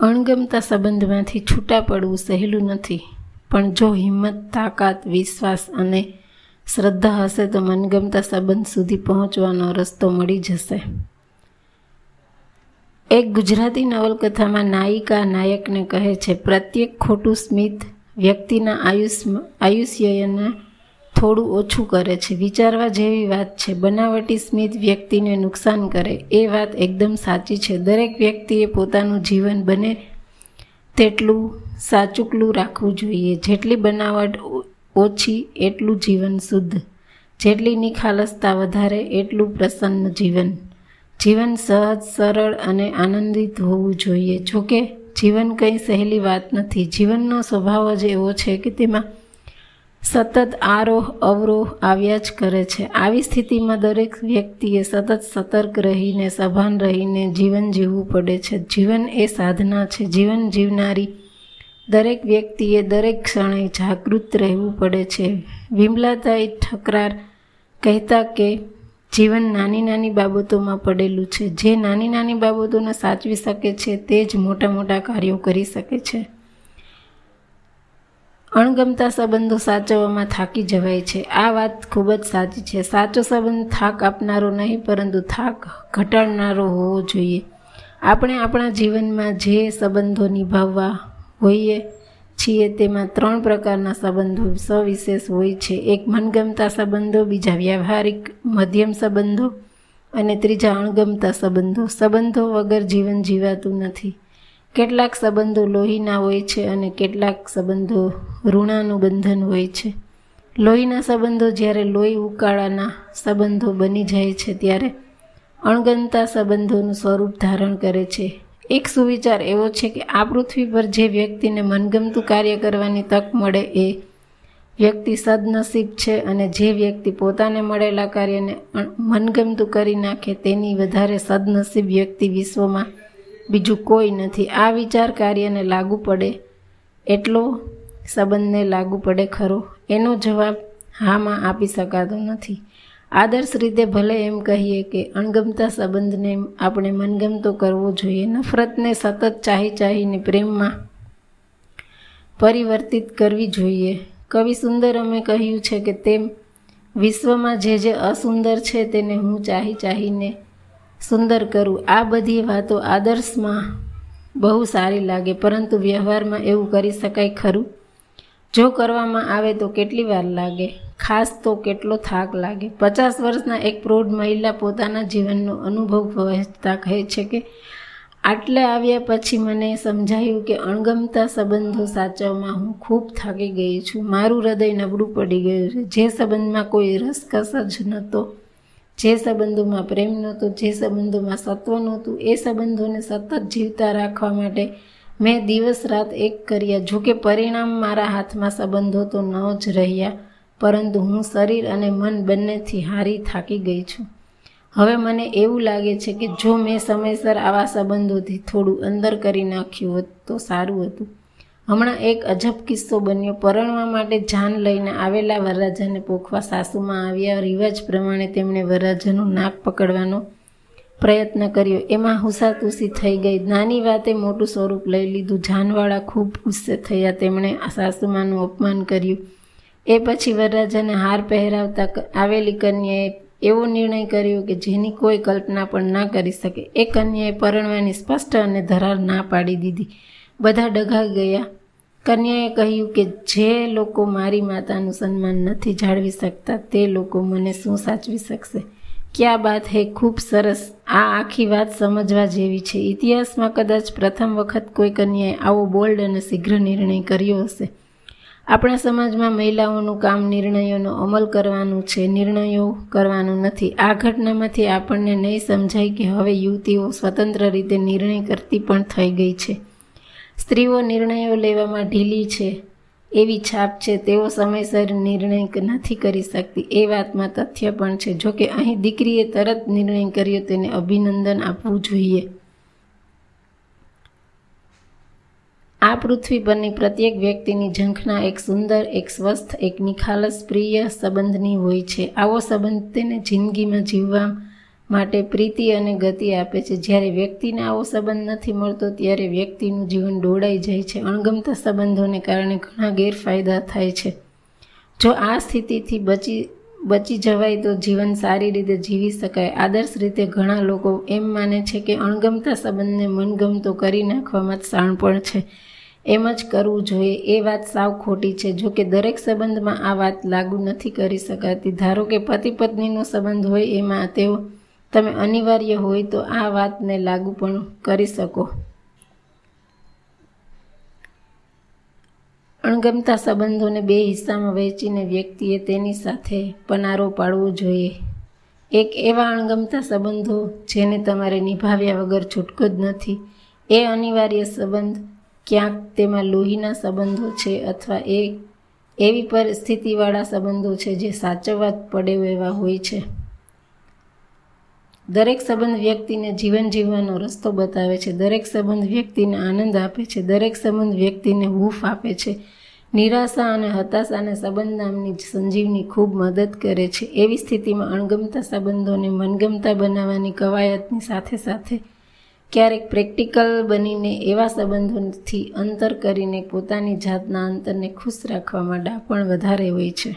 અણગમતા સંબંધમાંથી છૂટા પડવું સહેલું નથી, પણ જો હિંમત, તાકાત, વિશ્વાસ અને શ્રદ્ધા હશે તો મનગમતા સંબંધ સુધી પહોંચવાનો રસ્તો મળી જશે. એક ગુજરાતી નવલકથામાં નાયિકા નાયકને કહે છે, પ્રત્યેક ખોટું સ્મિત વ્યક્તિના આયુષ આયુષ્યને થોડું ઓછું કરે છે. વિચારવા જેવી વાત છે. બનાવટી સ્મિત વ્યક્તિને નુકસાન કરે. એ વાત એકદમ સાચી છે. દરેક વ્યક્તિએ પોતાનું જીવન બને તેટલું સાચુકલું રાખવું જોઈએ. જેટલી બનાવટ ઓછી, એટલું જીવન શુદ્ધ. જેટલી નિખાલસતા વધારે, એટલું પ્રસન્ન જીવન. જીવન સહજ, સરળ અને આનંદિત હોવું જોઈએ. જોકે, જીવન કંઈ સહેલી વાત નથી. જીવનનો સ્વભાવ જ એવો છે કે તેમાં સતત આરોહ, અવરોહ આવ્યા જ કરે છે. આવી સ્થિતિમાં દરેક વ્યક્તિએ સતત સતર્ક રહીને, સભાન રહીને જીવન જીવવું પડે છે. જીવન એ સાધના છે. જીવન જીવનારી દરેક વ્યક્તિએ દરેક ક્ષણે જાગૃત રહેવું પડે છે. વિમલાતાઈ ઠકરાર કહેતા કે જીવન નાની નાની બાબતોમાં પડેલું છે. જે નાની નાની બાબતોને સાચવી શકે છે, તે જ મોટા મોટા કાર્યો કરી શકે છે. અણગમતા સંબંધો સાચવવામાં થાકી જવાય છે. આ વાત ખૂબ જ સાચી છે. સાચો સંબંધ થાક આપનારો નહીં, પરંતુ થાક ઘટાડનારો હોવો જોઈએ. આપણે આપણા જીવનમાં જે સંબંધો નિભાવવા હોઈએ છીએ, તેમાં ત્રણ પ્રકારના સંબંધો સવિશેષ હોય છે. એક મનગમતા સંબંધો, બીજા વ્યવહારિક મધ્યમ સંબંધો અને ત્રીજા અણગમતા સંબંધો. સંબંધો વગર જીવન જીવાતું નથી. કેટલાક સંબંધો લોહીના હોય છે અને કેટલાક સંબંધો ઋણાનું બંધન હોય છે. લોહીના સંબંધો જ્યારે લોહી ઉકાળાના સંબંધો બની જાય છે ત્યારે અણગમતા સંબંધોનું સ્વરૂપ ધારણ કરે છે. એક સુવિચાર એવો છે કે આ પૃથ્વી પર જે વ્યક્તિને મનગમતું કાર્ય કરવાની તક મળે એ વ્યક્તિ સદનસીબ છે અને જે વ્યક્તિ પોતાને મળેલા કાર્યને મનગમતું કરી નાખે તેની વધારે સદનસીબ વ્યક્તિ વિશ્વમાં બીજું કોઈ નથી. આ વિચાર કાર્યને લાગુ પડે એટલો સંબંધને લાગુ પડે ખરો? એનો જવાબ હામાં આપી શકાતો નથી. આદર્શ રીતે ભલે એમ કહીએ કે અણગમતા સંબંધને આપણે મનગમતો કરવો જોઈએ, નફરતને સતત ચાહી ચાહીને પ્રેમમાં પરિવર્તિત કરવી જોઈએ. કવિ સુંદર અમે કહ્યું છે કે તેમ વિશ્વમાં જે જે અસુંદર છે તેને હું ચાહી ચાહીને સુંદર કરું. આ બધી વાતો આદર્શમાં બહુ સારી લાગે, પરંતુ વ્યવહારમાં એવું કરી શકાય ખરું? જો કરવામાં આવે તો કેટલી વાર લાગે? ખાસ તો કેટલો થાક લાગે? પચાસ વર્ષના એક પ્રૌઢ મહિલા પોતાના જીવનનો અનુભવ વહેંચતા કહે છે કે, આટલે આવ્યા પછી મને સમજાયું કે અણગમતા સંબંધો સાચવવામાં હું ખૂબ થાકી ગઈ છું. મારું હૃદય નબળું પડી ગયું છે. જે સંબંધમાં કોઈ રસકસ જ નહોતો, જે સંબંધોમાં પ્રેમ નહોતો, જે સંબંધોમાં સત્વ નહોતું, એ સંબંધોને સતત જીવતા રાખવા માટે મેં દિવસ રાત એક કર્યા. જોકે પરિણામ મારા હાથમાં સંબંધો તો ન જ રહ્યા, પરંતુ હું શરીર અને મન બંનેથી હારી થાકી ગઈ છું. હવે મને એવું લાગે છે કે જો મેં સમયસર આવા સંબંધોથી થોડું અંદર કરી નાખ્યું હોત તો સારું હતું. હમણાં એક અજબ કિસ્સો બન્યો. પરણવા માટે જાન લઈને આવેલા વરરાજાને પોખવા સાસુમાં આવ્યા. રિવાજ પ્રમાણે તેમણે વરરાજાનું નાક પકડવાનો પ્રયત્ન કર્યો. એમાં હુસાતુસી થઈ ગઈ. નાની વાતે મોટું સ્વરૂપ લઈ લીધું. જાનવાળા ખૂબ ગુસ્સે થયા. તેમણે સાસુમાનું અપમાન કર્યું. એ પછી વરરાજાને હાર પહેરાવતા આવેલી કન્યાએ એવો નિર્ણય કર્યો કે જેની કોઈ કલ્પના પણ ના કરી શકે. એ કન્યાએ પરણવાની સ્પષ્ટ અને ધરાર ના પાડી દીધી. બધા ડઘા ગયા. કન્યાએ કહ્યું કે જે લોકો મારી માતાનું સન્માન નથી જાળવી શકતા, તે લોકો મને શું સાચવી શકશે? ક્યાં બાત હે ખૂબ સરસ. આ આખી વાત સમજવા જેવી છે. ઇતિહાસમાં કદાચ પ્રથમ વખત કોઈ કન્યાએ આવો બોલ્ડ અને શીઘ્ર નિર્ણય કર્યો હશે. આપણા સમાજમાં મહિલાઓનું કામ નિર્ણયોનો અમલ કરવાનું છે. નિર્ણયો કરવાનું નથી. આ ઘટનામાંથી આપણને નહીં સમજાય કે હવે યુવતીઓ સ્વતંત્ર રીતે નિર્ણય કરતી પણ થઈ ગઈ છે. સ્ત્રીઓ નિર્ણયો લેવામાં ઢીલી છે. એવી છાપ છે, તેઓ સમયસર નિર્ણય નથી કરી શકતી. એ વાતમાં તથ્ય પણ છે. જોકે અહીં દીકરીએ તરત નિર્ણય કર્યો, તેને અભિનંદન આપવું જોઈએ. આ પૃથ્વી પરની પ્રત્યેક વ્યક્તિની ઝંખના એક સુંદર, એક સ્વસ્થ, એક નિખાલસ, પ્રિય સંબંધની હોય છે. આવો સંબંધ તેને જિંદગીમાં જીવવા માટે પ્રીતિ અને ગતિ આપે છે. જ્યારે વ્યક્તિને આવો સંબંધ નથી મળતો, ત્યારે વ્યક્તિનું જીવન દોડાઈ જાય છે. અણગમતા સંબંધોને કારણે ઘણા ગેરફાયદા થાય છે. જો આ સ્થિતિથી બચી બચી જવાય તો જીવન સારી રીતે જીવી શકાય. આદર્શ રીતે ઘણા લોકો એમ માને છે કે અણગમતા સંબંધને મનગમતો કરી નાખવામાં જ શાણપણ છે. એમ જ કરવું જોઈએ. એ વાત સાવ ખોટી છે. જો કે દરેક સંબંધમાં આ વાત લાગુ નથી કરી શકાતી. ધારો કે પતિ પત્નીનો સંબંધ હોય એમાં તેઓ તમે અનિવાર્ય હોય તો આ વાતને લાગુ પણ કરી શકો. અણગમતા સંબંધોને બે હિસ્સામાં વહેંચીને વ્યક્તિએ તેની સાથે પનારો પાડવો જોઈએ. એક એવા અણગમતા સંબંધો જેને તમારે નિભાવ્યા વગર છૂટકો જ નથી. એ અનિવાર્ય સંબંધ ક્યાંક તેમાં લોહીના સંબંધો છે અથવા એ, એવી પરિસ્થિતિવાળા સંબંધો છે જે સાચવવા પડે એવા હોય છે. દરેક સંબંધ વ્યક્તિને જીવન જીવવાનો રસ્તો બતાવે છે. દરેક સંબંધ વ્યક્તિને આનંદ આપે છે. દરેક સંબંધ વ્યક્તિને હૂફ આપે છે. નિરાશા અને હતાશાને સંબંધ નામની સંજીવની ખૂબ મદદ કરે છે. એવી સ્થિતિમાં અણગમતા સંબંધોને મનગમતા બનાવવાની કવાયતની સાથે સાથે ક્યારેક પ્રેક્ટિકલ બનીને એવા સંબંધોથી અંતર કરીને પોતાની જાતના અંતરને ખુશ રાખવામાં ડાપણ વધારે હોય છે.